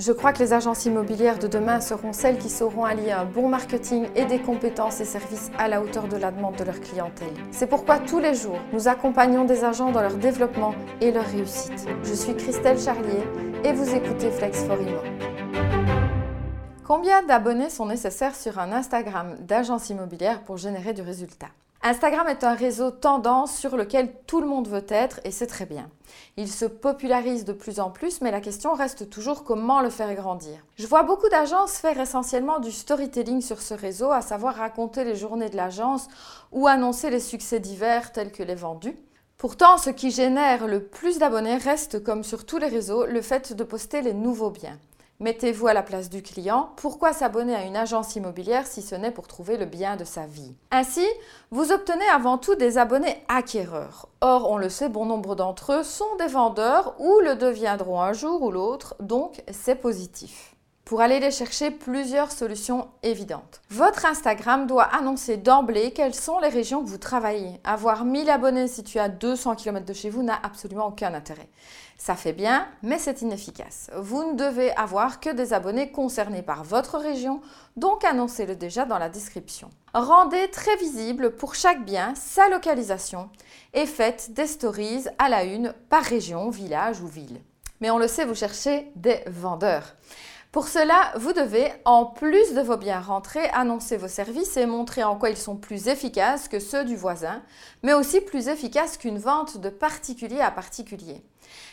Je crois que les agences immobilières de demain seront celles qui sauront allier un bon marketing et des compétences et services à la hauteur de la demande de leur clientèle. C'est pourquoi tous les jours, nous accompagnons des agents dans leur développement et leur réussite. Je suis Christelle Charlier et vous écoutez Flex for Imo. Combien d'abonnés sont nécessaires sur un Instagram d'agence immobilière pour générer du résultat? Instagram est un réseau tendance sur lequel tout le monde veut être et c'est très bien. Il se popularise de plus en plus, mais la question reste toujours comment le faire grandir. Je vois beaucoup d'agences faire essentiellement du storytelling sur ce réseau, à savoir raconter les journées de l'agence ou annoncer les succès divers tels que les vendus. Pourtant, ce qui génère le plus d'abonnés reste, comme sur tous les réseaux, le fait de poster les nouveaux biens. Mettez-vous à la place du client. Pourquoi s'abonner à une agence immobilière si ce n'est pour trouver le bien de sa vie? Ainsi, vous obtenez avant tout des abonnés acquéreurs. Or, on le sait, bon nombre d'entre eux sont des vendeurs ou le deviendront un jour ou l'autre, donc c'est positif pour aller les chercher plusieurs solutions évidentes. Votre Instagram doit annoncer d'emblée quelles sont les régions que vous travaillez. Avoir 1000 abonnés situés à 200 km de chez vous n'a absolument aucun intérêt. Ça fait bien, mais c'est inefficace. Vous ne devez avoir que des abonnés concernés par votre région, donc annoncez-le déjà dans la description. Rendez très visible pour chaque bien sa localisation et faites des stories à la une par région, village ou ville. Mais on le sait, vous cherchez des vendeurs. Pour cela, vous devez, en plus de vos biens rentrés, annoncer vos services et montrer en quoi ils sont plus efficaces que ceux du voisin, mais aussi plus efficaces qu'une vente de particulier à particulier.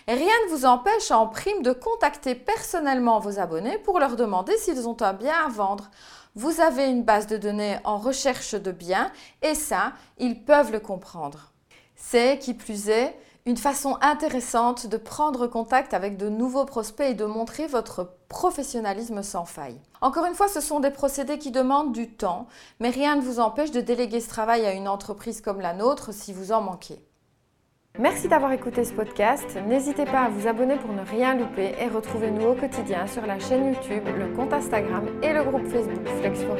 rien ne vous empêche en prime de contacter personnellement vos abonnés pour leur demander s'ils ont un bien à vendre. Vous avez une base de données en recherche de biens et ça, ils peuvent le comprendre. C'est, qui plus est, une façon intéressante de prendre contact avec de nouveaux prospects et de montrer votre professionnalisme sans faille. Encore une fois, ce sont des procédés qui demandent du temps, mais rien ne vous empêche de déléguer ce travail à une entreprise comme la nôtre si vous en manquez. Merci d'avoir écouté ce podcast. N'hésitez pas à vous abonner pour ne rien louper et retrouvez-nous au quotidien sur la chaîne YouTube, le compte Instagram et le groupe Facebook Flex for